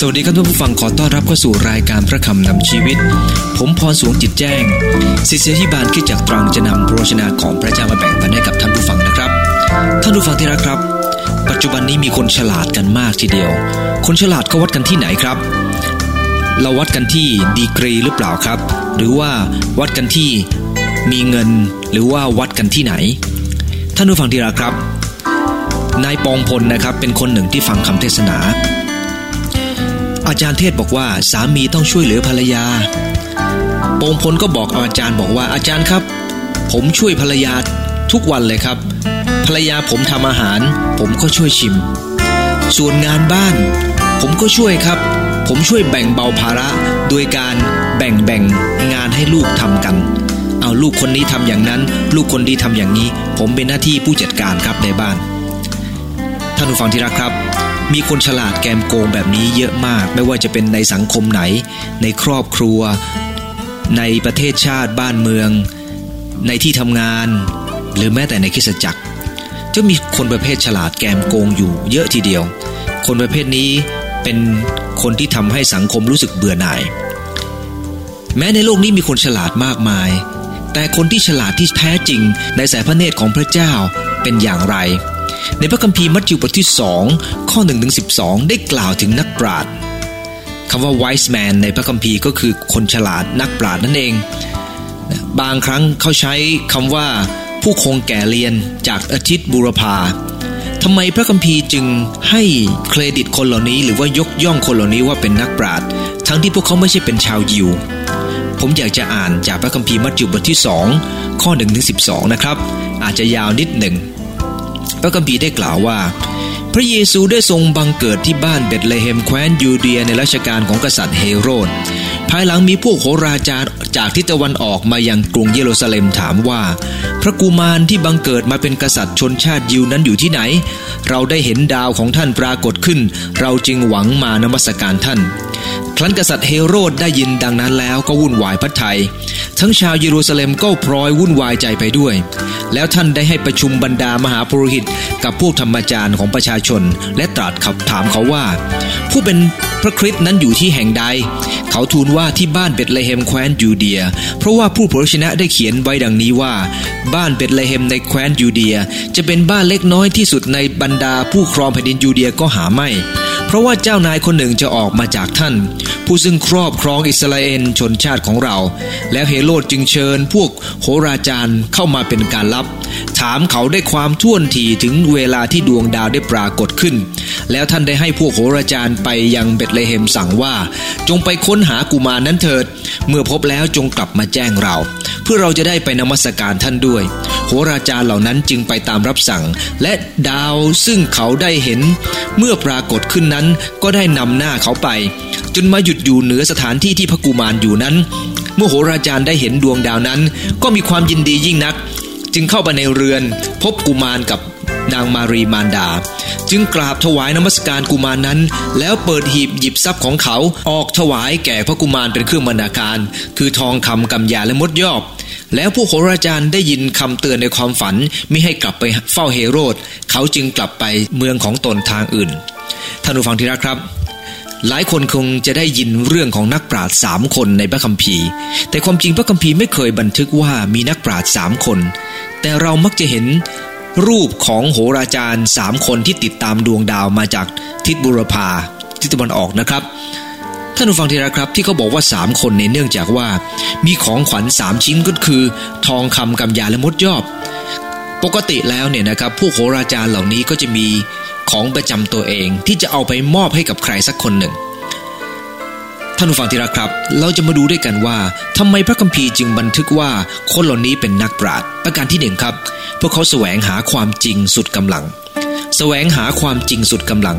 สวัสดีครับท่านผู้ฟังขอต้อนรับเข้าสู่รายการพระคำนำชีวิต ผมพรสวงจิตแจ้งศิษยาธิบาลคิดจากตรังจะนำโรชนาของพระเจ้ามาแบ่งปันให้กับท่านผู้ฟังนะครับ ท่านผู้ฟังที่รักครับ ปัจจุบันนี้มีคนฉลาดกันมากทีเดียว คนฉลาดเขาวัดกันที่ไหนครับ เราวัดกันที่ดีกรีหรือเปล่าครับ หรือว่าวัดกันที่มีเงิน หรือว่าวัดกันที่ไหน ท่านผู้ฟังที่รักครับนายปองพลนะครับเป็นคนหนึ่งที่ฟังคำเทศนา อาจารย์เทศบอกว่าสามีต้องช่วยเหลือภรรยาปองพลก็บอกอาจารย์บอกว่าอาจารย์ครับ ผมช่วยภรรยาทุกวันเลยครับ ภรรยาผมทำอาหาร ผมก็ช่วยชิม ส่วนงานบ้าน ผมก็ช่วยครับ ผมช่วยแบ่งเบาภาระ โดยการแบ่งแบ่งงานให้ลูกทำกัน เอาลูกคนนี้ทำอย่างนั้น ลูกคนนี้ทำอย่างนี้ ผมเป็นหน้าที่ผู้จัดการครับในบ้านท่านผู้ฟังที่รักครับ มีคนฉลาดแกมโกงแบบนี้เยอะมาก ไม่ว่าจะเป็นในสังคมไหน ในครอบครัว ในประเทศชาติบ้านเมือง ในที่ทำงาน หรือแม้แต่ในคริสจักร จะมีคนประเภทฉลาดแกมโกงอยู่เยอะทีเดียว คนประเภทนี้เป็นคนที่ทำให้สังคมรู้สึกเบื่อหน่าย แม้ในโลกนี้มีคนฉลาดมากมาย แต่คนที่ฉลาดที่แท้จริงในสายพระเนตรของพระเจ้าเป็นอย่างไร ในพระคัมภีร์มัทธิวบทที่สองข้อ1ถึง12 ได้กล่าวถึงนักปราชญ์คำว่า wise man ในพระคัมภีร์ก็คือคนฉลาดนักปราชญ์นั่นเอง บางครั้งเขาใช้คำว่า ผู้คงแก่เรียนจากอาทิตย์บูรพาทำไมพระคัมภีร์จึงให้เครดิตคนเหล่านี้ หรือว่ายกย่องคนเหล่านี้ว่าเป็นนักปราชญ์ทั้งที่พวกเขาไม่ใช่เป็นชาวยิว ผมอยากจะอ่านจากพระคัมภีร์มัทธิวบทที่สองข้อ1ถึง12 นะครับ อาจจะยาวนิดหนึ่ง พระคัมภีร์ได้กล่าวว่า พระเยซูได้ทรงบังเกิดที่บ้านเบตเลเฮมแคว้นยูเดียในรัชกาลของกษัตริย์เฮโรดภายหลังมีพวกโหราจารย์จากทิศตะวันออกมายังกรุงเยรูซาเล็มถามว่า พระกุมารที่บังเกิดมาเป็นกษัตริย์ชนชาติยิวนั้นอยู่ที่ไหน เราได้เห็นดาวของท่านปรากฏขึ้น เราจึงหวังมานมัสการท่าน ครั้นกษัตริย์เฮโรดได้ยินดังนั้นแล้วก็วุ่นวายพระทัยทั้งชาวเยรูซาเล็มก็พลอยวุ่นวายใจไปด้วย แล้วท่านได้ให้ประชุมบรรดามหาปุโรหิต กับพวกธรรมจารย์ของประชาชน และตรัสซักถามเขาว่า ผู้เป็นพระคริสต์นั้นอยู่ที่แห่งใด เขาทูลว่าที่บ้านเบตเลเฮมแคว้นยูเดีย เพราะว่าผู้เผยพระวจนะได้เขียนไว้ดังนี้ว่า บ้านเบตเลเฮมในแคว้นยูเดีย จะเป็นบ้านเล็กน้อยที่สุดในบรรดาผู้ครองแผ่นดินยูเดียก็หาไม่ เพราะว่าเจ้านายคนหนึ่งจะออกมาจากท่าน ผู้ซึ่งครอบครองอิสราเอลชนชาติของเรา แล้วเฮโรดจึงเชิญพวกโหราจารย์เข้ามาเป็นการลับ ถามเขาได้ความท่วนทีถึงเวลาที่ดวงดาวได้ปรากฏขึ้น แล้วท่านได้ให้พวกโหราจารย์ไปยังเบตเลเฮมสั่งว่า จงไปค้นหากุมารนั้นเถิด เมื่อพบแล้วจงกลับมาแจ้งเรา เพื่อเราจะได้ไปนมัสการท่านด้วยโหราจารย์เหล่านั้นจึงไปตามรับสั่ง และดาวซึ่งเขาได้เห็น เมื่อปรากฏขึ้นนั้นก็ได้นำหน้าเขาไป จนมาหยุดอยู่เหนือสถานที่ที่พระกุมารอยู่นั้น เมื่อโหราจารย์ได้เห็นดวงดาวนั้น ก็มีความยินดียิ่งนัก จึงเข้าไปในเรือน พบกุมารกับนางมารีมารดา จึงกราบถวายนมัสการกุมารนั้น แล้วเปิดหีบหยิบทรัพย์ของเขาออกถวายแก่พระกุมารเป็นเครื่องบรรณาการ คือทองคำกำยาและมดยอบ แล้วผู้โหราจารย์ได้ยินคำเตือนในความฝันไม่ให้กลับไปเฝ้าเฮโรดเขาจึงกลับไปเมืองของตนทางอื่น ท่านผู้ฟังที่รักครับหลายคนคงจะได้ยินเรื่องของนักปราชญ์สามคนในพระคัมภีร์ แต่ความจริงพระคัมภีร์ไม่เคยบันทึกว่ามีนักปราชญ์สามคน แต่เรามักจะเห็นรูปของโหราจารย์สามคนที่ติดตามดวงดาวมาจากทิศบุรพาทิศตะวันออกนะครับ ท่านผู้ฟังที่รักครับที่เขาบอกว่าสามคนเนี่ยเนื่องจากว่า มีของขวัญสามชิ้นก็คือ ทองคำกำยาและมดยอบ ปกติแล้วเนี่ยนะครับ ผู้โหราจารย์เหล่านี้ก็จะมี ของประจำตัวเองที่จะเอาไปมอบให้กับใครสักคนหนึ่ง ท่านผู้ฟังที่รักครับ เราจะมาดูด้วยกันว่าทำไมพระคัมภีร์จึงบันทึกว่าคนเหล่านี้เป็นนักปราชญ์ประการที่หนึ่งครับ พวกเขาแสวงหาความจริงสุดกำลัง แสวงหาความจริงสุดกำลัง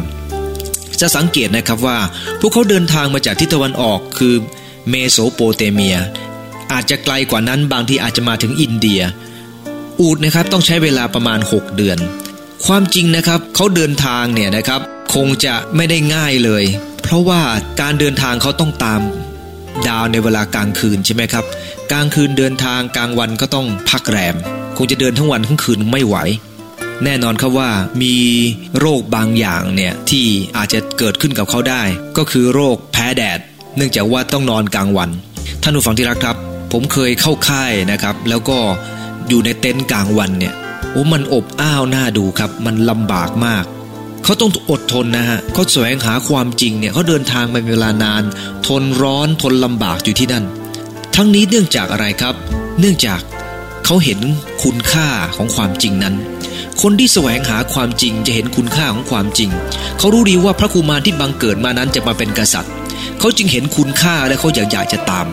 จะสังเกตนะครับว่า พวกเขาเดินทางมาจากทิศตะวันออกคือเมโสโปเตเมีย อาจจะไกลกว่านั้นบางทีอาจจะมาถึงอินเดีย อูดนะครับต้องใช้เวลาประมาณ 6 เดือน ความจริงนะครับเขาเดินทางเนี่ยนะครับ คงจะไม่ได้ง่ายเลย เพราะว่าการเดินทางเขาต้องตามดาวในเวลากลางคืนใช่ไหมครับ กลางคืนเดินทางกลางวันก็ต้องพักแรม คงจะเดินทั้งวันทั้งคืนไม่ไหว แน่นอนครับว่ามีโรคบางอย่างเนี่ยที่อาจจะเกิดขึ้นกับเขาได้ ก็คือโรคแพ้แดด เนื่องจากว่าต้องนอนกลางวัน ท่านผู้ฟังที่รักครับ ผมเคยเข้าค่ายนะครับ แล้วก็อยู่ในเต็นท์กลางวันเนี่ย อ้มันอบอ้าวน่าดูครับ มันลำบากมาก เขาต้องอดทนนะฮะเขาแสวงหาความจริงเนี่ยเขาเดินทางมาเวลานาน ทนร้อนทนลำบากอยู่ที่นั่น ทั้งนี้เนื่องจากอะไรครับ เนื่องจากเขาเห็นคุณค่าของความจริงนั้น คนที่แสวงหาความจริงจะเห็นคุณค่าของความจริง เขารู้ดีว่าพระกุมารที่บังเกิดมานั้นจะมาเป็นกษัตริย์ เขาจึงเห็นคุณค่าและเขาอยากอยากจะตาม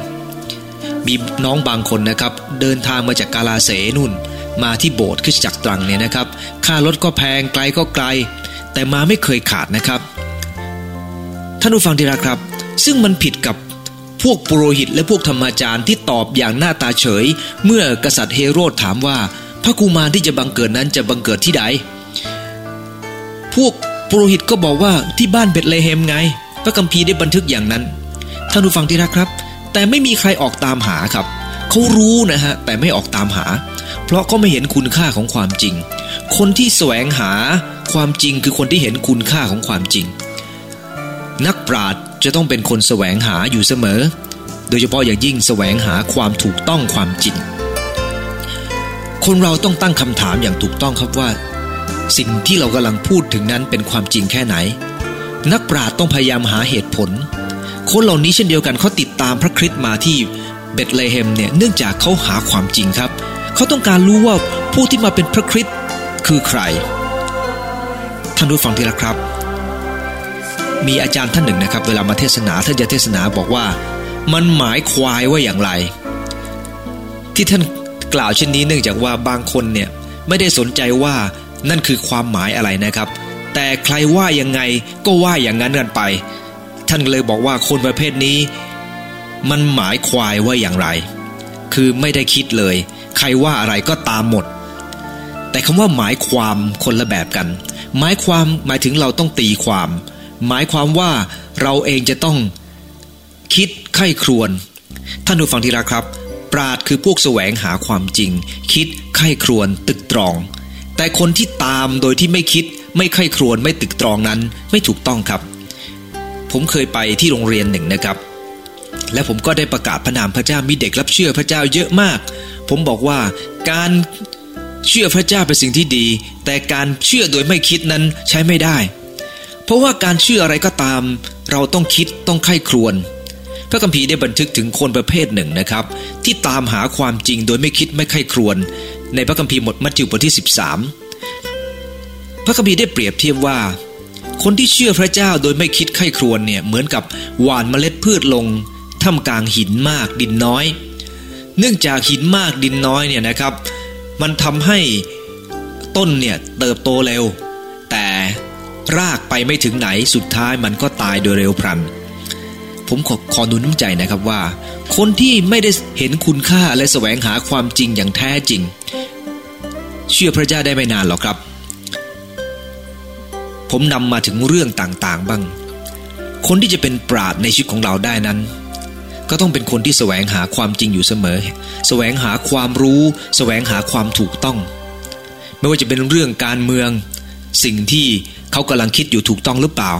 มีน้องบางคนนะครับ เดินทางมาจากกาลาเสนุ่น มาที่โบสถ์ขึ้นจากตรังเนี่ยนะครับ ค่ารถก็แพงไกลก็ไกล แต่มาไม่เคยขาดนะครับ ท่านผู้ฟังที่รักครับ ซึ่งมันผิดกับพวกปุโรหิตและพวกธรรมจารย์ที่ตอบอย่างหน้าตาเฉย เมื่อกษัตริย์เฮโรดถามว่า พระกุมารที่จะบังเกิดนั้นจะบังเกิดที่ใด พวกปุโรหิตก็บอกว่าที่บ้านเบตเลเฮมไง พระคัมภีร์ได้บันทึกอย่างนั้น ท่านผู้ฟังที่รักครับ แต่ไม่มีใครออกตามหาครับ เขารู้นะฮะแต่ไม่ออกตามหา เพราะเขาไม่เห็นคุณค่าของความจริง คนที่แสวงหาความจริงคือคนที่เห็นคุณค่าของความจริง นักปราชญ์จะต้องเป็นคนแสวงหาอยู่เสมอ โดยเฉพาะอย่างยิ่งแสวงหาความถูกต้องความจริง คนเราต้องตั้งคำถามอย่างถูกต้องครับว่า สิ่งที่เรากำลังพูดถึงนั้นเป็นความจริงแค่ไหน นักปราชญ์ต้องพยายามหาเหตุผล คนเหล่านี้เช่นเดียวกันเขาติดตามพระคริสต์มาที่ เบตเลเฮมเนี่ยเนื่องจากเขาหาความจริงครับ เขาต้องการรู้ว่าผู้ที่มาเป็นพระคริสต์คือใคร ท่านผู้ฟังที่รักครับ มีอาจารย์ท่านหนึ่งนะครับ เวลามาเทศนาท่านจะเทศนาบอกว่า มันหมายควายว่าอย่างไร ที่ท่านกล่าวเช่นนี้เนื่องจากว่าบางคนเนี่ยไม่ได้สนใจว่านั่นคือความหมายอะไรนะครับ แต่ใครว่ายังไงก็ว่าอย่างนั้นกันไป ท่านเลยบอกว่าคนประเภทนี้ มันหมายควายว่าอย่างไร คือไม่ได้คิดเลย ใครว่าอะไรก็ตามหมด แต่คำว่าหมายความคนละแบบกัน หมายความหมายถึงเราต้องตีความ หมายความว่าเราเองจะต้องคิดไข้ครวน ท่านผู้ฟังที่รักครับ ปราดคือพวกแสวงหาความจริง คิดไข้ครวนตึกตรอง แต่คนที่ตามโดยที่ไม่คิด ไม่ไข้ครวนไม่ตึกตรองนั้น ไม่ถูกต้องครับ ผมเคยไปที่โรงเรียนหนึ่งนะครับ และผมก็ได้ประกาศพระนามพระเจ้ามีเด็กรับเชื่อพระเจ้าเยอะมาก ผมบอกว่าการเชื่อพระเจ้าเป็นสิ่งที่ดี แต่การเชื่อโดยไม่คิดนั้นใช้ไม่ได้ เพราะว่าการเชื่ออะไรก็ตาม เราต้องคิดต้องไข้ครวน พระคัมภีร์ได้บันทึกถึงคนประเภทหนึ่งนะครับ ที่ตามหาความจริงโดยไม่คิดไม่ไข้ครวน ในพระคัมภีร์หมดมัทธิวบทที่ 13 พระคัมภีร์ได้เปรียบเทียบว่า คนที่เชื่อพระเจ้าโดยไม่คิดไข้ครวนเนี่ยเหมือนกับหว่านเมล็ดพืชลง ท่ามกลางหินมากดินน้อย เนื่องจากหินมากดินน้อยเนี่ยนะครับ มันทำให้ต้นเนี่ยเติบโตเร็ว แต่รากไปไม่ถึงไหนสุดท้ายมันก็ตายโดยเร็วพลัน ผมขอขอนุนน้ำใจนะครับว่า คนที่ไม่ได้เห็นคุณค่าและแสวงหาความจริงอย่างแท้จริง เชื่อพระเจ้าได้ไม่นานหรอกครับ ผมนำมาถึงเรื่องต่างๆ บ้าง คนที่จะเป็นปราดในชีวิตของเราได้นั้น ก็ต้องเป็นคนที่แสวงหาความจริงอยู่เสมอ แสวงหาความรู้ แสวงหาความถูกต้อง ไม่ว่าจะเป็นเรื่องการเมือง สิ่งที่เขากำลังคิดอยู่ถูกต้องหรือเปล่า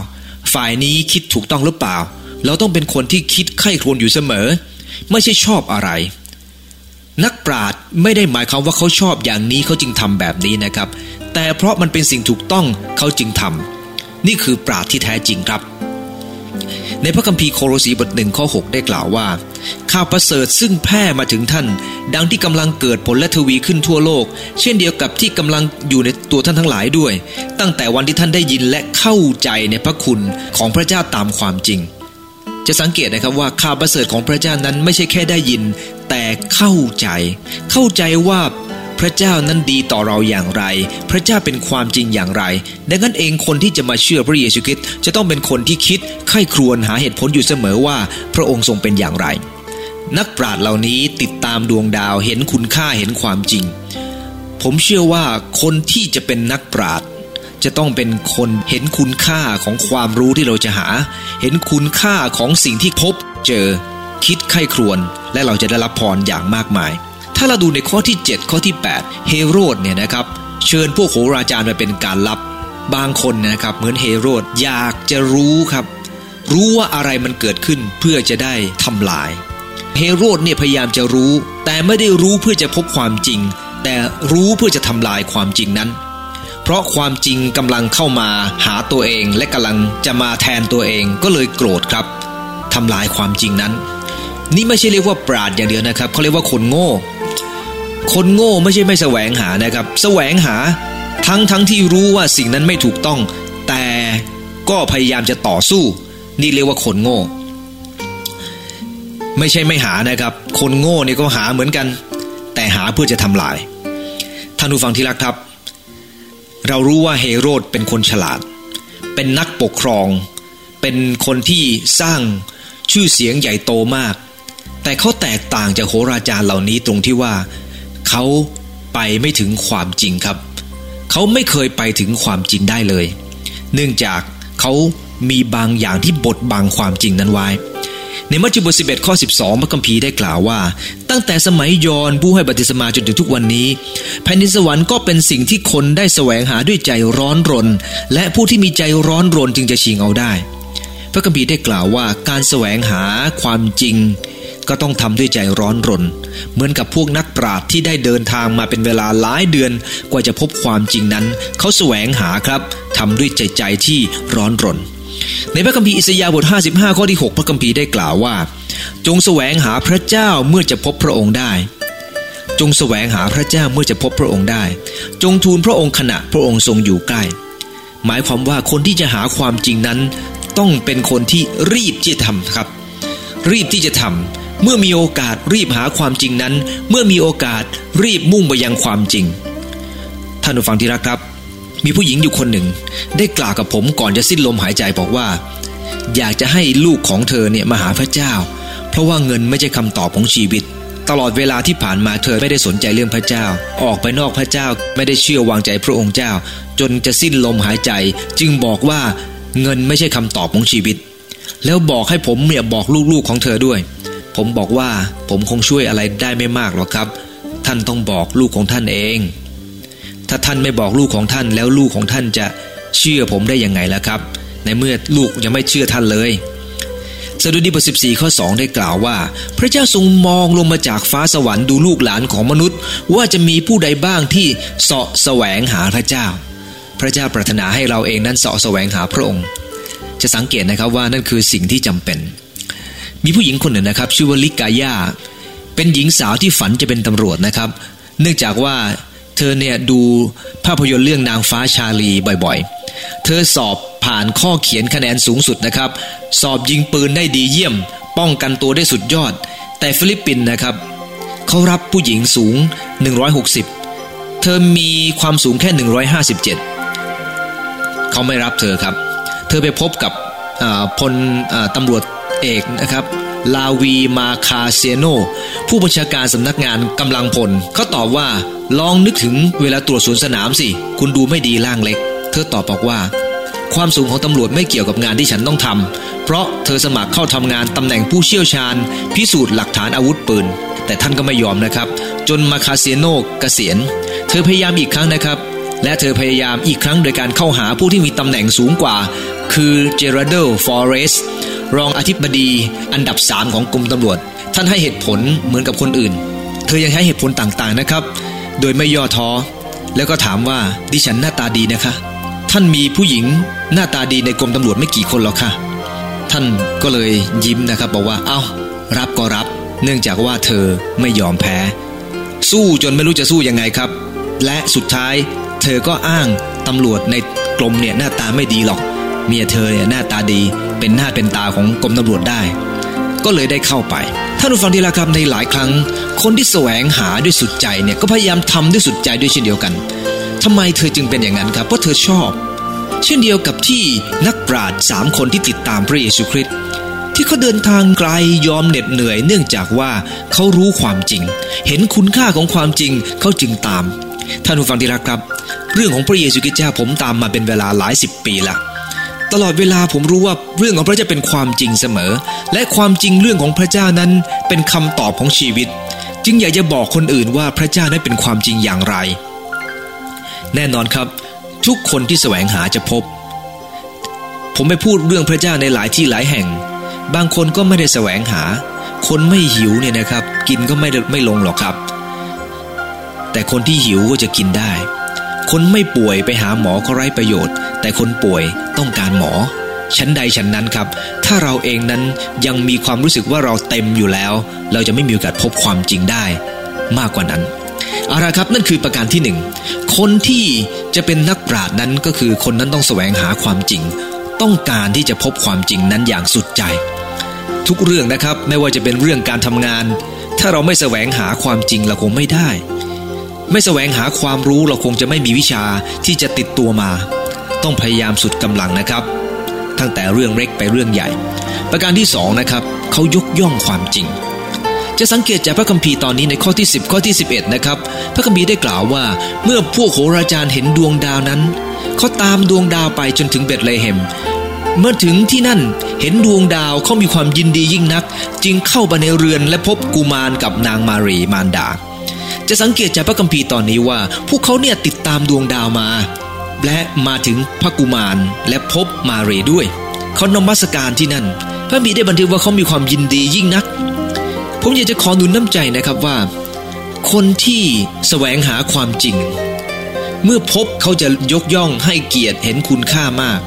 ฝ่ายนี้คิดถูกต้องหรือเปล่า เราต้องเป็นคนที่คิดไข้ครวญอยู่เสมอ ไม่ใช่ชอบอะไร นักปราดไม่ได้หมายความว่าเขาชอบอย่างนี้เขาจึงทำแบบนี้นะครับ แต่เพราะมันเป็นสิ่งถูกต้องเขาจึงทำนี่คือปราดที่แท้จริงครับ ในพระคัมภีร์โคโลสีบทหนึ่งข้อ 6 ได้กล่าวว่าข้าวประเสริฐซึ่งแพร่มาถึงท่าน ดังที่กำลังเกิดผลและทวีขึ้นทั่วโลก เช่นเดียวกับที่กำลังอยู่ในตัวท่านทั้งหลายด้วย ตั้งแต่วันที่ท่านได้ยินและเข้าใจในพระคุณของพระเจ้าตามความจริง จะสังเกตนะครับว่าข่าวประเสริฐของพระเจ้านั้นไม่ใช่แค่ได้ยิน แต่เข้าใจ เข้าใจว่า พระเจ้านั้นดีต่อเราอย่างไร พระเจ้าเป็นความจริงอย่างไร ดังนั้นเองคนที่จะมาเชื่อพระเยซูคริสต์จะต้องเป็นคนที่คิดไข้ครวญหาเหตุผลอยู่เสมอว่า พระองค์ทรงเป็นอย่างไร นักปราชญ์เหล่านี้ติดตามดวงดาวเห็นคุณค่าเห็นความจริง ผมเชื่อว่าคนที่จะเป็นนักปราชญ์จะต้องเป็นคนเห็นคุณค่าของความรู้ที่เราจะหา เห็นคุณค่าของสิ่งที่พบเจอ คิดไข้ครวญและเราจะได้รับพรอย่างมากมาย ถ้าเราดูในข้อที่ 7 ข้อที่ 8 เฮโรดเนี่ยนะครับเชิญพวกโหราจารย์มาเป็นการลับบางคนนะครับเหมือนเฮโรดอยากจะรู้ครับ รู้ว่าอะไรมันเกิดขึ้นเพื่อจะได้ทำลาย เฮโรดเนี่ยพยายามจะรู้ แต่ไม่ได้รู้เพื่อจะพบความจริง แต่รู้เพื่อจะทำลายความจริงนั้น เพราะความจริงกำลังเข้ามาหาตัวเองและกำลังจะมาแทนตัวเองก็เลยโกรธครับทำลายความจริงนั้น นี่ไม่ใช่เรียกว่าปราดอย่างเดียวนะครับเขาเรียกว่าคนโง่ คนโง่ไม่ใช่ไม่แสวงหานะครับ แสวงหาทั้งทั้งที่รู้ว่าสิ่งนั้นไม่ถูกต้อง แต่ก็พยายามจะต่อสู้ นี่เรียกว่าคนโง่ ไม่ใช่ไม่หานะครับ คนโง่เนี่ยก็หาเหมือนกัน แต่หาเพื่อจะทำลาย ท่านผู้ฟังที่รักครับ เรารู้ว่าเฮโรดเป็นคนฉลาด เป็นนักปกครอง เป็นคนที่สร้างชื่อเสียงใหญ่โตมาก แต่เขาแตกต่างจากโหราจารย์เหล่านี้ตรงที่ว่า เขาไปไม่ถึงความจริงครับ เขาไม่เคยไปถึงความจริงได้เลย เนื่องจากเขามีบางอย่างที่บดบังความจริงนั้นไว้ ในมัทธิวบท11ข้อ 12 พระคัมภีร์ได้กล่าวว่า ตั้งแต่สมัยยอนผู้ให้บัติศมาจนถึงทุกวันนี้แผ่นดินสวรรค์ก็เป็นสิ่งที่คนได้แสวงหาด้วยใจร้อนรน และผู้ที่มีใจร้อนรนจึงจะชิงเอาได้ พระคัมภีร์ได้กล่าวว่าการแสวงหาความจริง ก็ต้องทำด้วยใจร้อนรน เหมือนกับพวกนักปราชญ์ที่ได้เดินทางมาเป็นเวลาหลายเดือน กว่าจะพบความจริงนั้น เขาแสวงหาครับทำด้วยใจใจที่ร้อนรน ในพระคัมภีร์อิสยาห์บท 55 ข้อที่ 6 พระคัมภีร์ได้กล่าวว่า จงแสวงหาพระเจ้าเมื่อจะพบพระองค์ได้ จงแสวงหาพระเจ้าเมื่อจะพบพระองค์ได้ จงทูลพระองค์ขณะพระองค์ทรงอยู่ใกล้ หมายความว่าคนที่จะหาความจริงนั้น ต้องเป็นคนที่รีบที่จะทำครับรีบที่จะทำ เมื่อมีโอกาสรีบหาความจริงนั้น เมื่อมีโอกาสรีบมุ่งไปยังความจริง ท่านผู้ฟังที่รักครับ มีผู้หญิงอยู่คนหนึ่ง ได้กล่าวกับผมก่อนจะสิ้นลมหายใจบอกว่า อยากจะให้ลูกของเธอเนี่ยมาหาพระเจ้า เพราะว่าเงินไม่ใช่คำตอบของชีวิต ตลอดเวลาที่ผ่านมาเธอไม่ได้สนใจเรื่องพระเจ้า ออกไปนอกพระเจ้าไม่ได้เชื่อวางใจพระองค์เจ้า จนจะสิ้นลมหายใจ จึงบอกว่าเงินไม่ใช่คำตอบของชีวิต แล้วบอกให้ผมเนี่ยบอกลูกๆของเธอด้วย ผมบอกว่าผมคงช่วยอะไรได้ไม่มากหรอกครับ ท่านต้องบอกลูกของท่านเอง ถ้าท่านไม่บอกลูกของท่านแล้วลูกของท่านจะเชื่อผมได้ยังไงล่ะครับ ในเมื่อลูกยังไม่เชื่อท่านเลยสดุดีบท14 ข้อ 2 ได้กล่าวว่า พระเจ้าทรงมองลงมาจากฟ้าสวรรค์ดูลูกหลานของมนุษย์ ว่าจะมีผู้ใดบ้างที่เสาะแสวงหาพระเจ้า พระเจ้าปรารถนาให้เราเองนั้นเสาะแสวงหาพระองค์ จะสังเกตนะครับว่านั่นคือสิ่งที่จำเป็น มีผู้หญิงคนหนึ่งนะครับ ชื่อว่าลิกายาเป็นหญิงสาวที่ฝันจะเป็นตำรวจนะครับ เนื่องจากว่าเธอเนี่ยดูภาพยนตร์เรื่องนางฟ้าชาลีบ่อยๆ เธอสอบผ่านข้อเขียนคะแนนสูงสุดนะครับ สอบยิงปืนได้ดีเยี่ยม ป้องกันตัวได้สุดยอด แต่ฟิลิปปินส์นะครับเขารับผู้หญิงสูง 160 เธอมีความสูงแค่ 157 เขาไม่รับเธอครับ เธอไปพบกับพลตำรวจ เอกนะครับลาวีมาคาเซโน ผู้บัญชาการสำนักงานกำลังพลเขาตอบว่า ลองนึกถึงเวลาตรวจสวนสนามสิ คุณดูไม่ดีล่างเล็ก เธอตอบบอกว่า ความสูงของตำรวจไม่เกี่ยวกับงานที่ฉันต้องทำเพราะเธอสมัครเข้าทำงานตำแหน่งผู้เชี่ยวชาญ พิสูจน์หลักฐานอาวุธปืน แต่ท่านก็ไม่ยอมนะครับ จนมาคาเซโนกเกษียณ เธอพยายามอีกครั้งนะครับ และเธอพยายามอีกครั้งโดยการเข้าหาผู้ที่มีตำแหน่งสูงกว่า คือเจราโดลฟอเรส รองอธิบดีอันดับสามของกรมตำรวจ ท่านให้เหตุผลเหมือนกับคนอื่น เธอยังให้เหตุผลต่างๆนะครับ โดยไม่ย่อท้อ แล้วก็ถามว่าดิฉันหน้าตาดีนะคะ ท่านมีผู้หญิงหน้าตาดีในกรมตำรวจไม่กี่คนหรอกค่ะ ท่านก็เลยยิ้มนะครับบอกว่าเอา้า รับก็รับ เนื่องจากว่าเธอไม่ยอมแพ้ สู้จนไม่รู้จะสู้ยังไงครับ และสุดท้ายเธอก็อ้างตำรวจในกรมเนี่ยหน้าตาไม่ดีหรอก เมียเธอเนี่ยหน้าตาดีเป็นหน้าเป็นตาของกรมตำรวจได้ ก็เลยได้เข้าไปท่านผู้ฟังที่รักครับในหลายครั้ง คนที่แสวงหาด้วยสุดใจเนี่ยก็พยายามทำด้วยสุดใจด้วยเช่นเดียวกันทำไมเธอจึงเป็นอย่างนั้นครับเพราะเธอชอบ เช่นเดียวกับที่นักปราชญ์สามคนที่ติดตามพระเยซูคริสต์ที่เขาเดินทางไกลยอมเหน็ดเหนื่อย เนื่องจากว่าเขารู้ความจริง เห็นคุณค่าของความจริงเขาจึงตาม ท่านผู้ฟังที่รักครับ เรื่องของพระเยซูคริสต์เจ้าผมตามมาเป็นเวลาหลายสิบปีละ ตลอดเวลาผมรู้ว่าเรื่องของพระเจ้าเป็นความจริงเสมอ และความจริงเรื่องของพระเจ้านั้นเป็นคำตอบของชีวิต จึงอยากจะบอกคนอื่นว่าพระเจ้านั้นเป็นความจริงอย่างไร แน่นอนครับ ทุกคนที่แสวงหาจะพบ ผมไปพูดเรื่องพระเจ้าในหลายที่หลายแห่ง บางคนก็ไม่ได้แสวงหา คนไม่หิวเนี่ยนะครับ กินก็ไม่ไม่ลงหรอกครับ แต่คนที่หิวก็จะกินได้ คนไม่ป่วยไปหาหมอก็ไร้ประโยชน์ แต่คนป่วยต้องการหมอ ชั้นใดชั้นนั้นครับ ถ้าเราเองนั้นยังมีความรู้สึกว่าเราเต็มอยู่แล้ว เราจะไม่มีโอกาสพบความจริงได้ มากกว่านั้นเอาละครับนั่นคือประการที่หนึ่งคนที่จะเป็นนักปราชญ์นั้นก็คือคนนั้นต้องแสวงหาความจริง ต้องการที่จะพบความจริงนั้นอย่างสุดใจ ทุกเรื่องนะครับไม่ว่าจะเป็นเรื่องการทำงาน ถ้าเราไม่แสวงหาความจริงเราคงไม่ได้ ไม่แสวงหาความรู้เราคงจะไม่มีวิชาที่จะติดตัวมา ต้องพยายามสุดกำลังนะครับ ตั้งแต่เรื่องเล็กไปเรื่องใหญ่ ประการที่สองนะครับเขายกย่องความจริง จะสังเกตจากพระคัมภีร์ตอนนี้ในข้อที่ 10 ข้อที่ 11 นะครับ พระคัมภีร์ได้กล่าวว่า เมื่อพวกโหราจารย์เห็นดวงดาวนั้นเขาตามดวงดาวไปจนถึงเบตเลเฮมเมื่อถึงที่นั่นเห็นดวงดาวเขามีความยินดียิ่งนัก จึงเข้าไปในเรือนและพบกุมารกับนางมารีมารดา จะสังเกตจากพระคัมภีร์ตอนนี้ว่า พวกเขาเนี่ยติดตามดวงดาวมา และมาถึงพระกุมารและพบมาเรด้วยเขานมัสการที่นั่น พระบีได้บันทึกว่าเขามีความยินดียิ่งนัก ผมอยากจะขอหนุนน้ำใจนะครับว่า คนที่แสวงหาความจริง เมื่อพบเขาจะยกย่องให้เกียรติเห็นคุณค่ามาก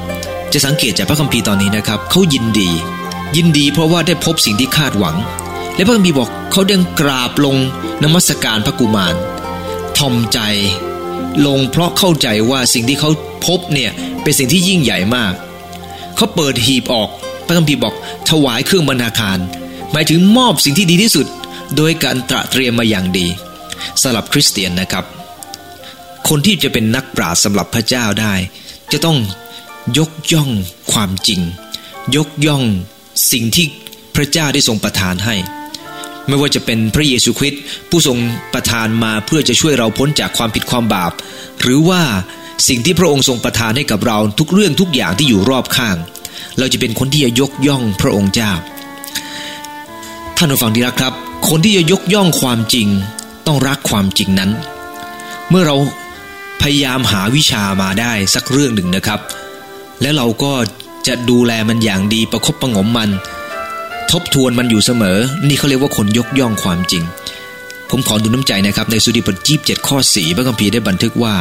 จะสังเกตจากพระคัมภีร์ตอนนี้นะครับ เขายินดี ยินดีเพราะว่าได้พบสิ่งที่คาดหวัง และพระคัมภีร์บอกเขาเดินกราบลงนมัสการพระกุมารทอมใจ ลงเพราะเข้าใจว่าสิ่งที่เขาพบเนี่ยเป็นสิ่งที่ยิ่งใหญ่มาก เขาเปิดหีบออก พระคัมภีร์บอกถวายเครื่องบรรณาการ หมายถึงมอบสิ่งที่ดีที่สุด โดยการตระเตรียมมาอย่างดีสำหรับคริสเตียนนะครับ คนที่จะเป็นนักปราชญ์สำหรับพระเจ้าได้ จะต้องยกย่องความจริง ยกย่องสิ่งที่พระเจ้าได้ทรงประทานให้ ไม่ว่าจะเป็นพระเยซูคริสต์ผู้ทรงประทานมาเพื่อจะช่วยเราพ้นจากความผิดความบาป หรือว่าสิ่งที่พระองค์ทรงประทานให้กับเราทุกเรื่องทุกอย่างที่อยู่รอบข้าง เราจะเป็นคนที่จะยกย่องพระองค์เจ้า ท่านผู้ฟังที่รักครับ คนที่จะยกย่องความจริง ต้องรักความจริงนั้น เมื่อเราพยายามหาวิชามาได้สักเรื่องหนึ่งนะครับ แล้วเราก็จะดูแลมันอย่างดีประคบประงมมัน ทบทวนมันอยู่เสมอ นี่เขาเรียกว่าคนยกย่องความจริง ผมขอดูน้ำใจนะครับ ในสุดีบทจีบเจ็ดข้อสี่พระคัมภีร์ได้บันทึกว่า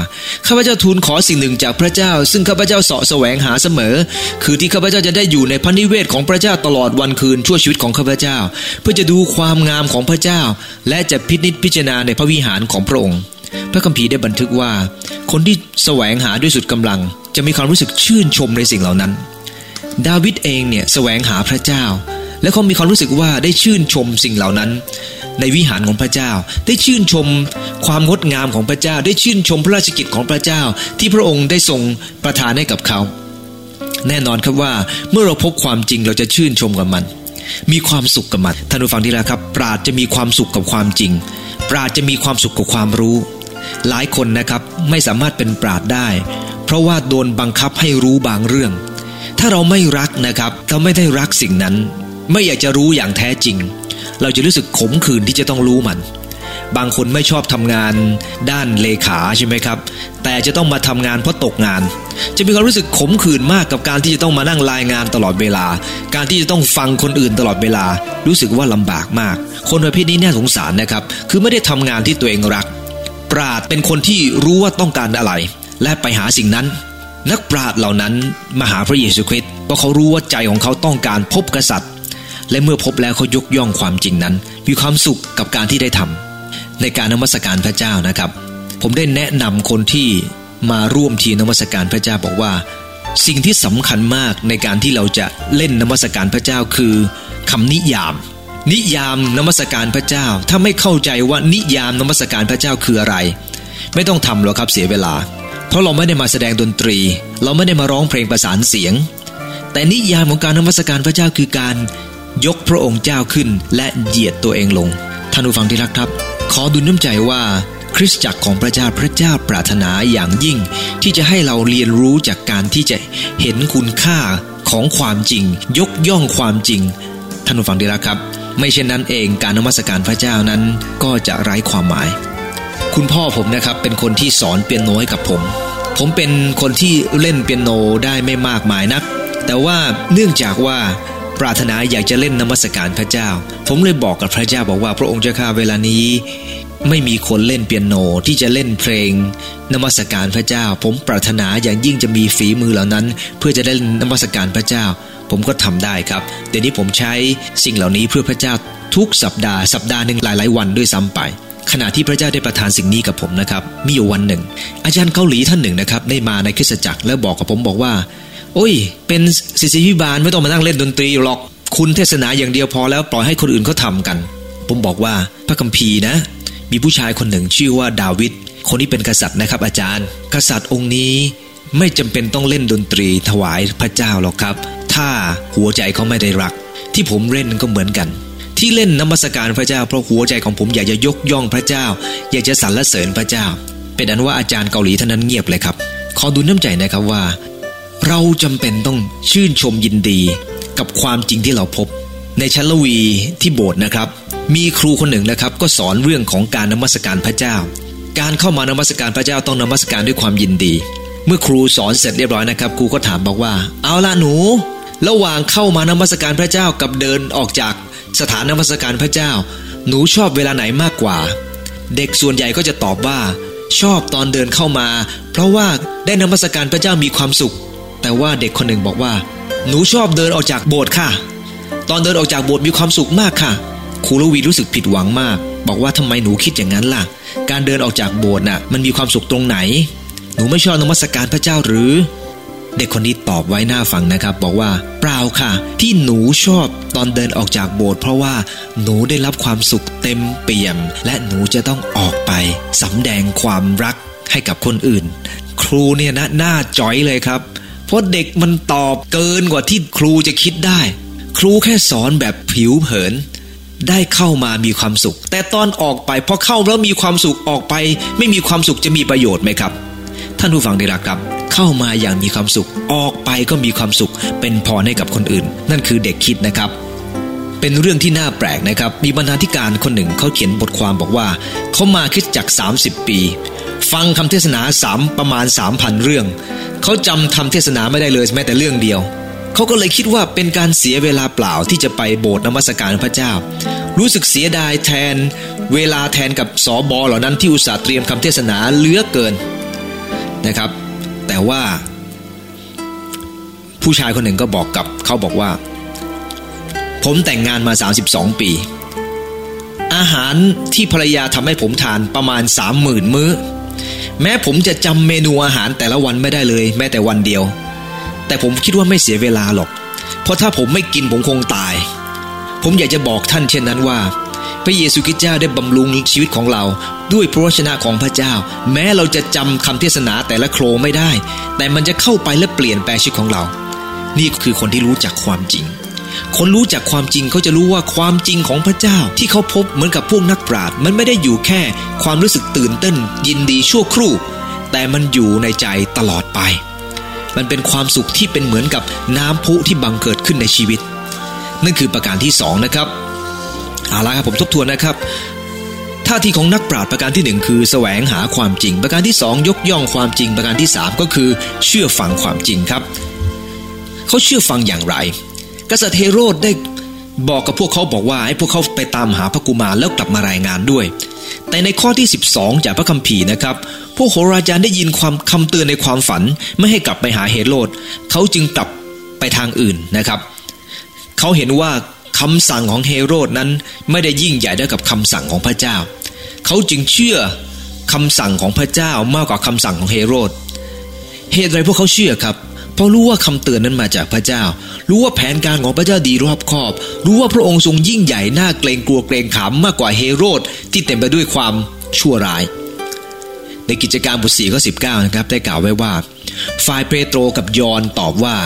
ข้าพเจ้าทูลขอสิ่งหนึ่งจากพระเจ้า ซึ่งข้าพเจ้าเสาะแสวงหาเสมอ คือที่ข้าพเจ้าจะได้อยู่ในพระนิเวศของพระเจ้าตลอดวันคืนชั่วชีวิตของข้าพเจ้า เพื่อจะดูความงามของพระเจ้า และจะพิจิตพิจารณาในพระวิหารของพระองค์ พระคัมภีร์ได้บันทึกว่า คนที่แสวงหาด้วยสุดกำลัง จะมีความรู้สึกชื่นชมในสิ่งเหล่านั้น ดาวิดเองเนี่ยแสวงหาพระเจ้า และเขามีความรู้สึกว่าได้ชื่นชมสิ่งเหล่านั้น ในวิหารของพระเจ้า ได้ชื่นชมความงดงามของพระเจ้า ได้ชื่นชมพระราชกิจของพระเจ้า ที่พระองค์ได้ทรงประทานให้กับเขา แน่นอนครับว่าเมื่อเราพบความจริงเราจะชื่นชมกับมัน มีความสุขกับมันท่านผู้ฟังที่รักครับ ปราดจะมีความสุขกับความจริง ปราดจะมีความสุขกับความรู้ หลายคนนะครับไม่สามารถเป็นปราดได้ เพราะว่าโดนบังคับให้รู้บางเรื่องถ้าเราไม่รักนะครับ เราไม่ได้รักสิ่งนั้น ไม่อยากจะรู้อย่างแท้จริง เราจะรู้สึกขมขื่นที่จะต้องรู้มัน บางคนไม่ชอบทำงานด้านเลขาใช่ไหมครับ แต่จะต้องมาทำงานเพราะตกงาน จะมีความรู้สึกขมขื่นมากกับการที่จะต้องมานั่งรายงานตลอดเวลา การที่จะต้องฟังคนอื่นตลอดเวลา รู้สึกว่าลำบากมาก คนประเภทนี้น่าสงสารนะครับ คือไม่ได้ทำงานที่ตัวเองรัก ปราดเป็นคนที่รู้ว่าต้องการอะไร และไปหาสิ่งนั้นนักปราดเหล่านั้นมาหาพระเยซูคริสต์เพราะเขารู้ว่าใจของเขาต้องการพบกษัตริย์ และเมื่อพบแล้วเขายกย่องความจริงนั้น มีความสุขกับการที่ได้ทำในการนมัสการพระเจ้านะครับ ผมได้แนะนำคนที่มาร่วมทีนมัสการพระเจ้าบอกว่า สิ่งที่สำคัญมากในการที่เราจะเล่นนมัสการพระเจ้าคือคำนิยาม นิยามนมัสการพระเจ้า ถ้าไม่เข้าใจว่านิยามนมัสการพระเจ้าคืออะไร ไม่ต้องทำหรอกครับเสียเวลา เพราะเราไม่ได้มาแสดงดนตรี เราไม่ได้มาร้องเพลงประสานเสียง แต่นิยามของการนมัสการพระเจ้าคือการ ยกพระองค์เจ้าขึ้น และเหยียดตัวเองลง ท่านผู้ฟังที่รักครับ ขอดุลน้ำใจว่าคริสตจักรของพระเจ้าพระเจ้าปรารถนาอย่างยิ่ง ที่จะให้เราเรียนรู้จากการที่จะเห็นคุณค่าของความจริง ยกย่องความจริง ท่านผู้ฟังที่รักครับ ไม่เช่นนั้นเองการนมัสการพระเจ้านั้นก็จะไร้ความหมาย คุณพ่อผมนะครับเป็นคนที่สอนเปียโนให้กับผม ผมเป็นคนที่เล่นเปียโนได้ไม่มากมายนัก แต่ว่าเนื่องจากว่า ปรารถนาอยากจะเล่นนมัสการพระเจ้า ผมเลยบอกกับพระเจ้าบอกว่าพระองค์เจ้าข้าเวลานี้ ไม่มีคนเล่นเปียโนที่จะเล่นเพลงนมัสการพระเจ้า ผมปรารถนาอย่างยิ่งจะมีฝีมือเหล่านั้น เพื่อจะได้นมัสการพระเจ้า ผมก็ทำได้ครับเดี๋ยวนี้ผมใช้สิ่งเหล่านี้เพื่อพระเจ้าทุกสัปดาห์สัปดาห์หนึ่งหลายๆ วันด้วยซ้ำไปขณะที่พระเจ้าได้ประทานสิ่งนี้กับผมนะครับ มีอยู่วันหนึ่ง อาจารย์เกาหลีท่านหนึ่งนะครับ ได้มาในคริสตจักรแล้วบอกกับผมบอกว่า โอ้ย เป็นศิษย์พิบาลไม่ต้องมานั่งเล่นดนตรีหรอก คุณเทศนาอย่างเดียวพอแล้วปล่อยให้คนอื่นเขาทากัน ผมบอกว่าพระคัมภีร์นะ มีผู้ชายคนหนึ่งชื่อว่าดาวิด คนนี้เป็นกษัตริย์นะครับอาจารย์ กษัตริย์องค์นี้ไม่จำเป็นต้องเล่นดนตรีถวายพระเจ้าหรอกครับ ถ้าหัวใจเขาไม่ได้รัก ที่ผมเล่นก็เหมือนกัน ที่เล่นนมัสการพระเจ้าเพราะหัวใจของผมอยากจะยกย่องพระเจ้า อยากจะสรรเสริญพระเจ้า เป็นอันว่าอาจารย์เกาหลีท่านนั้นเงียบเลยครับ ขอดูน้ำใจนะครับว่า เราจำเป็นต้องชื่นชมยินดีกับความจริงที่เราพบ ในชั้นละวีที่โบสถ์นะครับ มีครูคนหนึ่งนะครับ ก็สอนเรื่องของการนมัสการพระเจ้า การเข้ามานมัสการพระเจ้าต้องนมัสการด้วยความยินดี เมื่อครูสอนเสร็จเรียบร้อยนะครับ ครูก็ถามบอกว่า เอาละหนู ระหว่างเข้ามานมัสการพระเจ้ากับเดินออกจากสถานนมัสการพระเจ้า หนูชอบเวลาไหนมากกว่า เด็กส่วนใหญ่ก็จะตอบว่า ชอบตอนเดินเข้ามา เพราะว่าได้นมัสการพระเจ้ามีความสุข แต่ว่าเด็กคนหนึ่งบอกว่า หนูชอบเดินออกจากโบสถ์ค่ะ ตอนเดินออกจากโบสถ์มีความสุขมากค่ะครูลวีรู้สึกผิดหวังมาก บอกว่าทำไมหนูคิดอย่างนั้นล่ะ การเดินออกจากโบสถ์น่ะ มันมีความสุขตรงไหน หนูไม่ชอบนมัสการพระเจ้าหรือ เด็กคนนี้ตอบไว้หน้าฟังนะครับ บอกว่า เปล่าค่ะ ที่หนูชอบตอนเดินออกจากโบสถ์เพราะว่าหนูได้รับความสุขเต็มเปี่ยม และหนูจะต้องออกไปสำแดงความรักให้กับคนอื่น ครูเนี่ยนะหน้าจ้อยเลยครับ เพราะเด็กมันตอบเกินกว่าที่ครูจะคิดได้ ครูแค่สอนแบบผิวเผิน ได้เข้ามามีความสุข แต่ตอนออกไปพอเข้าแล้วมีความสุขออกไป ไม่มีความสุขจะมีประโยชน์ไหมครับ ท่านผู้ฟังที่รักครับ เข้ามาอย่างมีความสุข ออกไปก็มีความสุข เป็นพรให้กับคนอื่น นั่นคือเด็กคิดนะครับเป็นเรื่องที่น่าแปลกนะครับ มีบรรณาธิการคนหนึ่งเขาเขียนบทความบอกว่า เขามาคิดจาก 30 ปี ฟังคำเทศนาสามประมาณ 3,000 เรื่อง เขาจำทำเทศนาไม่ได้เลยแม้แต่เรื่องเดียว เขาก็เลยคิดว่าเป็นการเสียเวลาเปล่าที่จะไปโบสถ์นมัสการพระเจ้า รู้สึกเสียดายแทน เวลาแทนกับสอบอเหล่านั้นที่อุตส่าห์เตรียมคำเทศนาเลือเกินนะครับ แต่ว่า ผู้ชายคนหนึ่งก็บอกกับเขาบอกว่า ผมแต่งงานมา 32 ปีอาหารที่ภรรยาทำให้ผมทานประมาณ30,000มื้อ แม้ผมจะจำเมนูอาหารแต่ละวันไม่ได้เลย แม้แต่วันเดียว แต่ผมคิดว่าไม่เสียเวลาหรอก เพราะถ้าผมไม่กินผมคงตาย ผมอยากจะบอกท่านเช่นนั้นว่า พระเยซูคริสต์เจ้าได้บำรุงชีวิตของเรา ด้วยพระวจนะของพระเจ้า แม้เราจะจำคำเทศนาแต่ละโครไม่ได้ แต่มันจะเข้าไปและเปลี่ยนแปลงชีวิตของเรา นี่คือคนที่รู้จักความจริง คนรู้จักความจริงเขาจะรู้ว่าความจริงของพระเจ้า ที่เขาพบเหมือนกับพวกนักปราชญ์มันไม่ได้อยู่แค่ ความรู้สึกตื่นเต้น ยินดีชั่วครู่ แต่มันอยู่ในใจตลอดไป มันเป็นความสุขที่เป็นเหมือนกับน้ำพุที่บังเกิดขึ้นในชีวิต นั่นคือประการที่สองนะครับเอาละครับผมทบทวนนะครับท่าทีของนักปราชญ์ประการที่หนึ่งคือแสวงหาความจริง ประการที่สองยกย่องความจริง ประการที่สามก็คือ เชื่อฟังความจริงครับ เขาเชื่อฟังอย่างไร กษัตริย์เฮโรดได้บอกกับพวกเขาบอกว่าให้พวกเขาไปตามหาพระกุมารแล้วกลับมารายงานด้วย แต่ในข้อที่ 12 จากพระคัมภีร์นะครับ พวกโหราจารย์ได้ยินความคำเตือนในความฝัน ไม่ให้กลับไปหาเฮโรดเขาจึงกลับไปทางอื่นนะครับเขาเห็นว่าคำสั่งของเฮโรดนั้นไม่ได้ยิ่งใหญ่เท่ากับคำสั่งของพระเจ้า เขาจึงเชื่อคำสั่งของพระเจ้ามากกว่าคำสั่งของเฮโรดเหตุไรพวกเขาเชื่อครับ เพราะรู้ว่าคำเตือนนั้นมาจากพระเจ้า รู้ว่าแผนการของพระเจ้าดีรอบคอบ รู้ว่าพระองค์ทรงยิ่งใหญ่น่าเกรงกลัวเกรงขามมากกว่าเฮโรดที่เต็มไปด้วยความชั่วร้าย ในกิจการบทสี่ข้อสิบเก้านะครับได้กล่าวไว้ว่า ฝ่ายเปโตรกับยอนตอบว่า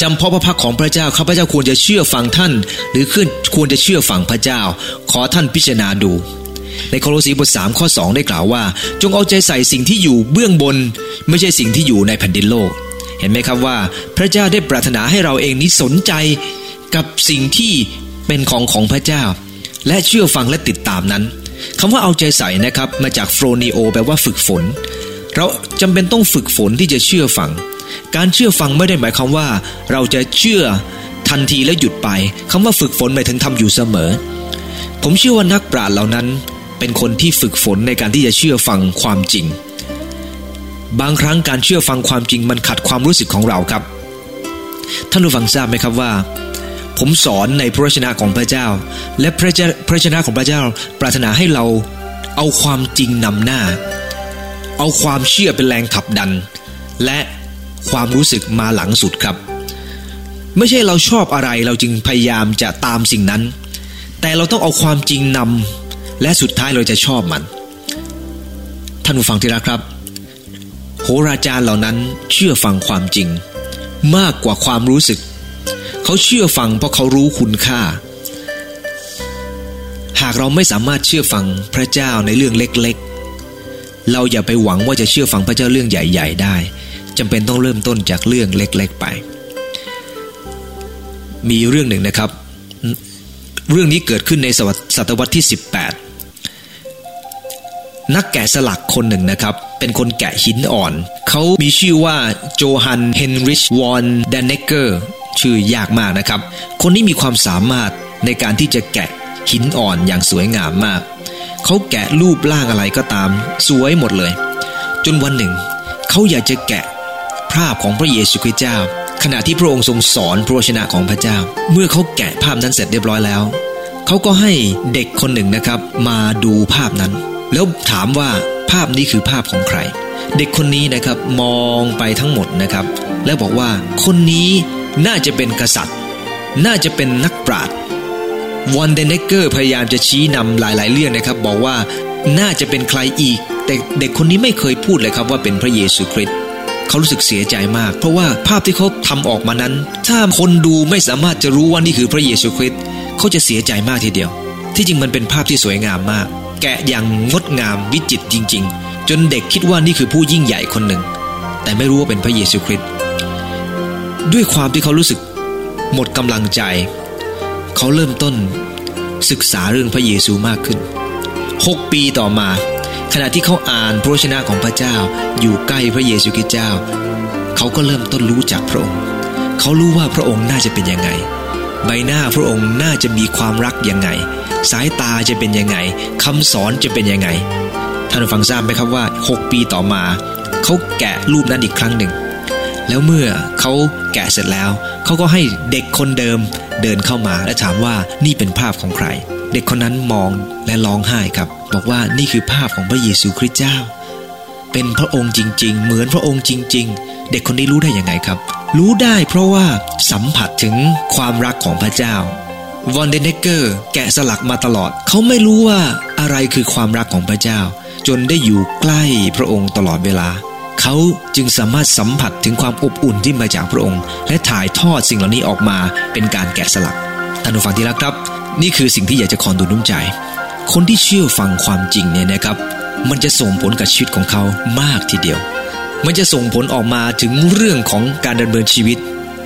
จำเพาะพระพักของพระเจ้าข้าพเจ้าควรจะเชื่อฟังท่าน หรือขึ้นควรจะเชื่อฟังพระเจ้า ขอท่านพิจารณาดู ในโคโลสีบทสามข้อสองได้กล่าวว่า จงเอาใจใส่สิ่งที่อยู่เบื้องบน ไม่ใช่สิ่งที่อยู่ในแผ่นดินโลก เห็นไหมครับว่า พระเจ้าได้ปรารถนาให้เราเองนี้สนใจกับสิ่งที่เป็นของของพระเจ้า และเชื่อฟังและติดตามนั้นคำว่าเอาใจใส่นะครับมาจากโฟรนิโอแปลว่าฝึกฝน เราจำเป็นต้องฝึกฝนที่จะเชื่อฟัง การเชื่อฟังไม่ได้หมายความว่า เราจะเชื่อทันทีแล้วหยุดไปคำว่าฝึกฝนหมายถึงทำอยู่เสมอ ผมเชื่อว่านักปราชญ์เหล่านั้น เป็นคนที่ฝึกฝนในการที่จะเชื่อฟังความจริง บางครั้งการเชื่อฟังความจริงมันขัดความรู้สึกของเราครับ ท่านผู้ฟังทราบไหมครับว่า ผมสอนในพระชนะของพระเจ้า และพระเจ้าพระชนะของพระเจ้า ปรารถนาให้เราเอาความจริงนำหน้า เอาความเชื่อเป็นแรงขับดัน และความรู้สึกมาหลังสุดครับ ไม่ใช่เราชอบอะไรเราจึงพยายามจะตามสิ่งนั้น แต่เราต้องเอาความจริงนำและสุดท้ายเราจะชอบมัน ท่านผู้ฟังที่รักครับ โหราจารย์เหล่านั้นเชื่อฟังความจริง มากกว่าความรู้สึก เขาเชื่อฟังเพราะเขารู้คุณค่า หากเราไม่สามารถเชื่อฟังพระเจ้าในเรื่องเล็กๆ เราอย่าไปหวังว่าจะเชื่อฟังพระเจ้าเรื่องใหญ่ ๆ ได้จำเป็นต้องเริ่มต้นจากเรื่องเล็ก ๆ ไป มีเรื่องหนึ่งนะครับ เรื่องนี้เกิดขึ้นในศตวรรษที่ 18 นักแกะสลักคนหนึ่งนะครับ เป็นคนแกะหินอ่อน เขามีชื่อว่าโจฮันเฮนริชวอนเดนเนเกอร์ชื่อยากมากนะครับ คนนี้มีความสามารถในการที่จะแกะหินอ่อนอย่างสวยงามมาก เขาแกะรูปร่างอะไรก็ตาม สวยหมดเลย จนวันหนึ่ง เขาอยากจะแกะภาพของพระเยซูคริสต์เจ้า ขณะที่พระองค์ทรงสอนพระชนะของพระเจ้า เมื่อเขาแกะภาพนั้นเสร็จเรียบร้อยแล้ว เขาก็ให้เด็กคนหนึ่งนะครับ มาดูภาพนั้น แล้วถามว่าภาพนี้คือภาพของใคร เด็กคนนี้นะครับมองไปทั้งหมดนะครับ แล้วบอกว่าคนนี้น่าจะเป็นกษัตริย์ น่าจะเป็นนักปราชญ์วอนเดนเนเกอร์พยายามจะชี้นำหลาย ๆ เรื่องนะครับ บอกว่าน่าจะเป็นใครอีก แต่เด็กคนนี้ไม่เคยพูดเลยครับว่าเป็นพระเยซูคริสต์เขารู้สึกเสียใจมาก เพราะว่าภาพที่เขาทำออกมานั้น ถ้าคนดูไม่สามารถจะรู้ว่านี่คือพระเยซูคริสต์เขาจะเสียใจมากทีเดียว ที่จริงมันเป็นภาพที่สวยงามมาก แกะอย่างงดงามวิจิตรจริง ๆ จนเด็กคิดว่านี่คือผู้ยิ่งใหญ่คนหนึ่ง แต่ไม่รู้ว่าเป็นพระเยซูคริสต์ด้วยความที่เขารู้สึกหมดกำลังใจ เขาเริ่มต้นศึกษาเรื่องพระเยซูมากขึ้น 6 ปีต่อมา ขณะที่เขาอ่านพระวจนะของพระเจ้าอยู่ใกล้พระเยซูคริสต์เจ้า เขาก็เริ่มต้นรู้จักพระองค์ เขารู้ว่าพระองค์น่าจะเป็นยังไง ใบหน้าพระองค์น่าจะมีความรักยังไง สายตาจะเป็นยังไงคำสอนจะเป็นยังไง ท่านฟังทราบไหมครับว่า 6 ปีต่อมาเขาแกะรูปนั้นอีกครั้งหนึ่ง แล้วเมื่อเขาแกะเสร็จแล้ว เขาก็ให้เด็กคนเดิมเดินเข้ามาและถามว่านี่เป็นภาพของใคร เด็กคนนั้นมองและร้องไห้ครับ บอกว่านี่คือภาพของพระเยซูคริสต์เจ้า เป็นพระองค์จริง ๆ เหมือนพระองค์จริง ๆ เด็กคนนี้รู้ได้ยังไงครับ รู้ได้เพราะว่าสัมผัสถึงความรักของพระเจ้าวอนเดเนเกอร์แกะสลักมาตลอด เขาไม่รู้ว่าอะไรคือความรักของพระเจ้า จนได้อยู่ใกล้พระองค์ตลอดเวลา เขาจึงสามารถสัมผัสถึงความอบอุ่นที่มาจากพระองค์ และถ่ายทอดสิ่งเหล่านี้ออกมาเป็นการแกะสลักท่านผู้ฟังที่รักครับ นี่คือสิ่งที่อยากจะขอดูน้ำใจ คนที่เชื่อฟังความจริงเนี่ยนะครับ มันจะส่งผลกับชีวิตของเขามากทีเดียว มันจะส่งผลออกมาถึงเรื่องของการดำเนินชีวิต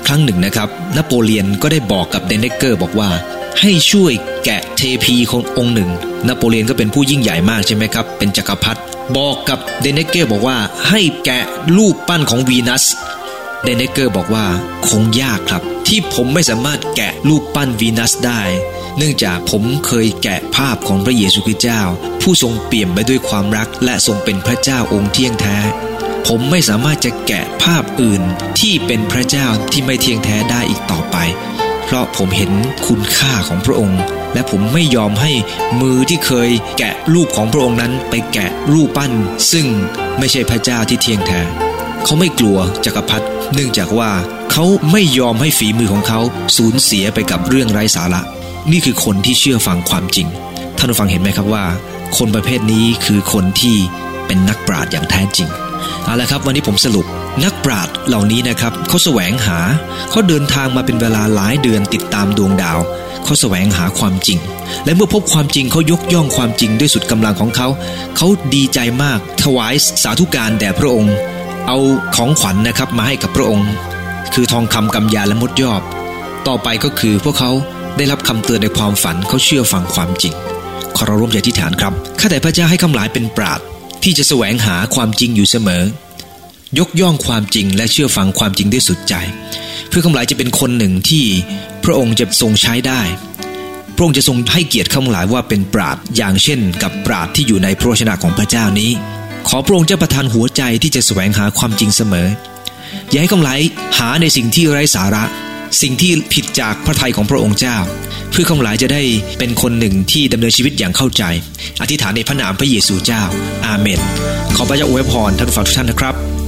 ครั้งหนึ่งนะครับ นโปเลียนก็ได้บอกกับเดนเนเกอร์บอกว่า ให้ช่วยแกะเทพีขององค์หนึ่ง นโปเลียนก็เป็นผู้ยิ่งใหญ่มากใช่ไหมครับ เป็นจักรพรรดิบอกกับเดนเนเกอร์บอกว่า ให้แกะรูปปั้นของวีนัสเดนเนเกอร์บอกว่าคงยากครับ ที่ผมไม่สามารถแกะรูปปั้นวีนัสได้ เนื่องจากผมเคยแกะภาพของพระเยซูคริสต์เจ้า ผู้ทรงเปี่ยมไปด้วยความรักและทรงเป็นพระเจ้าองค์เที่ยงแท้ ผมไม่สามารถจะแกะภาพอื่นที่เป็นพระเจ้าที่ไม่เที่ยงแท้ได้อีกต่อไป เพราะผมเห็นคุณค่าของพระองค์ และผมไม่ยอมให้มือที่เคยแกะรูปของพระองค์นั้นไปแกะรูปปั้น ซึ่งไม่ใช่พระเจ้าที่เที่ยงแท้ เขาไม่กลัวจักรพรรดิเนื่องจากว่าเขาไม่ยอมให้ฝีมือของเขาสูญเสียไปกับเรื่องไร้สาระ นี่คือคนที่เชื่อฟังความจริง ท่านผู้ฟังเห็นไหมครับว่า คนประเภทนี้คือคนที่เป็นนักปราชญ์อย่างแท้จริง เอาละครับวันนี้ผมสรุปนักปราชญ์เหล่านี้นะครับเขาแสวงหาเขาเดินทางมาเป็นเวลาหลายเดือนติดตามดวงดาวเขาแสวงหาความจริง และเมื่อพบความจริงเขายกย่องความจริงด้วยสุดกำลังของเขา เขาดีใจมากถวายสาธุการแด่พระองค์ เอาของขวัญนนะครับมาให้กับพระองค์ คือทองคำกำยาและมดยอบ ต่อไปก็คือพวกเขาได้รับคำเตือนในความฝันเขาเชื่อฟังความจริงขอเราร่วมใจที่ฐานครับข้าแต่พระเจ้าให้คำหลายเป็นปราด ที่จะแสวงหาความจริงอยู่เสมอ ยกย่องความจริงและเชื่อฟังความจริงด้วยสุดใจ เพื่อข้าพเจ้าจะเป็นคนหนึ่งที่พระองค์จะทรงใช้ได้ พระองค์จะทรงให้เกียรติข้าพเจ้าว่าเป็นปราดอย่างเช่น กับปราดที่อยู่ในพระชนะของพระเจ้านี้ ขอพระองค์เจ้าประทานหัวใจที่จะแสวงหาความจริงเสมอ อย่าให้ข้าพเจ้าหาในสิ่งที่ไร้สาระ สิ่งที่ผิดจากพระทัยของพระองค์เจ้า เพื่อข้าพเจ้าจะได้เป็นคนหนึ่งที่ดำเนินชีวิตอย่างเข้าใจ อธิษฐานในพระนามพระเยซูเจ้า อาเมน ขอพระเจ้าอวยพรท่านผู้ฟังทุกท่านนะครับ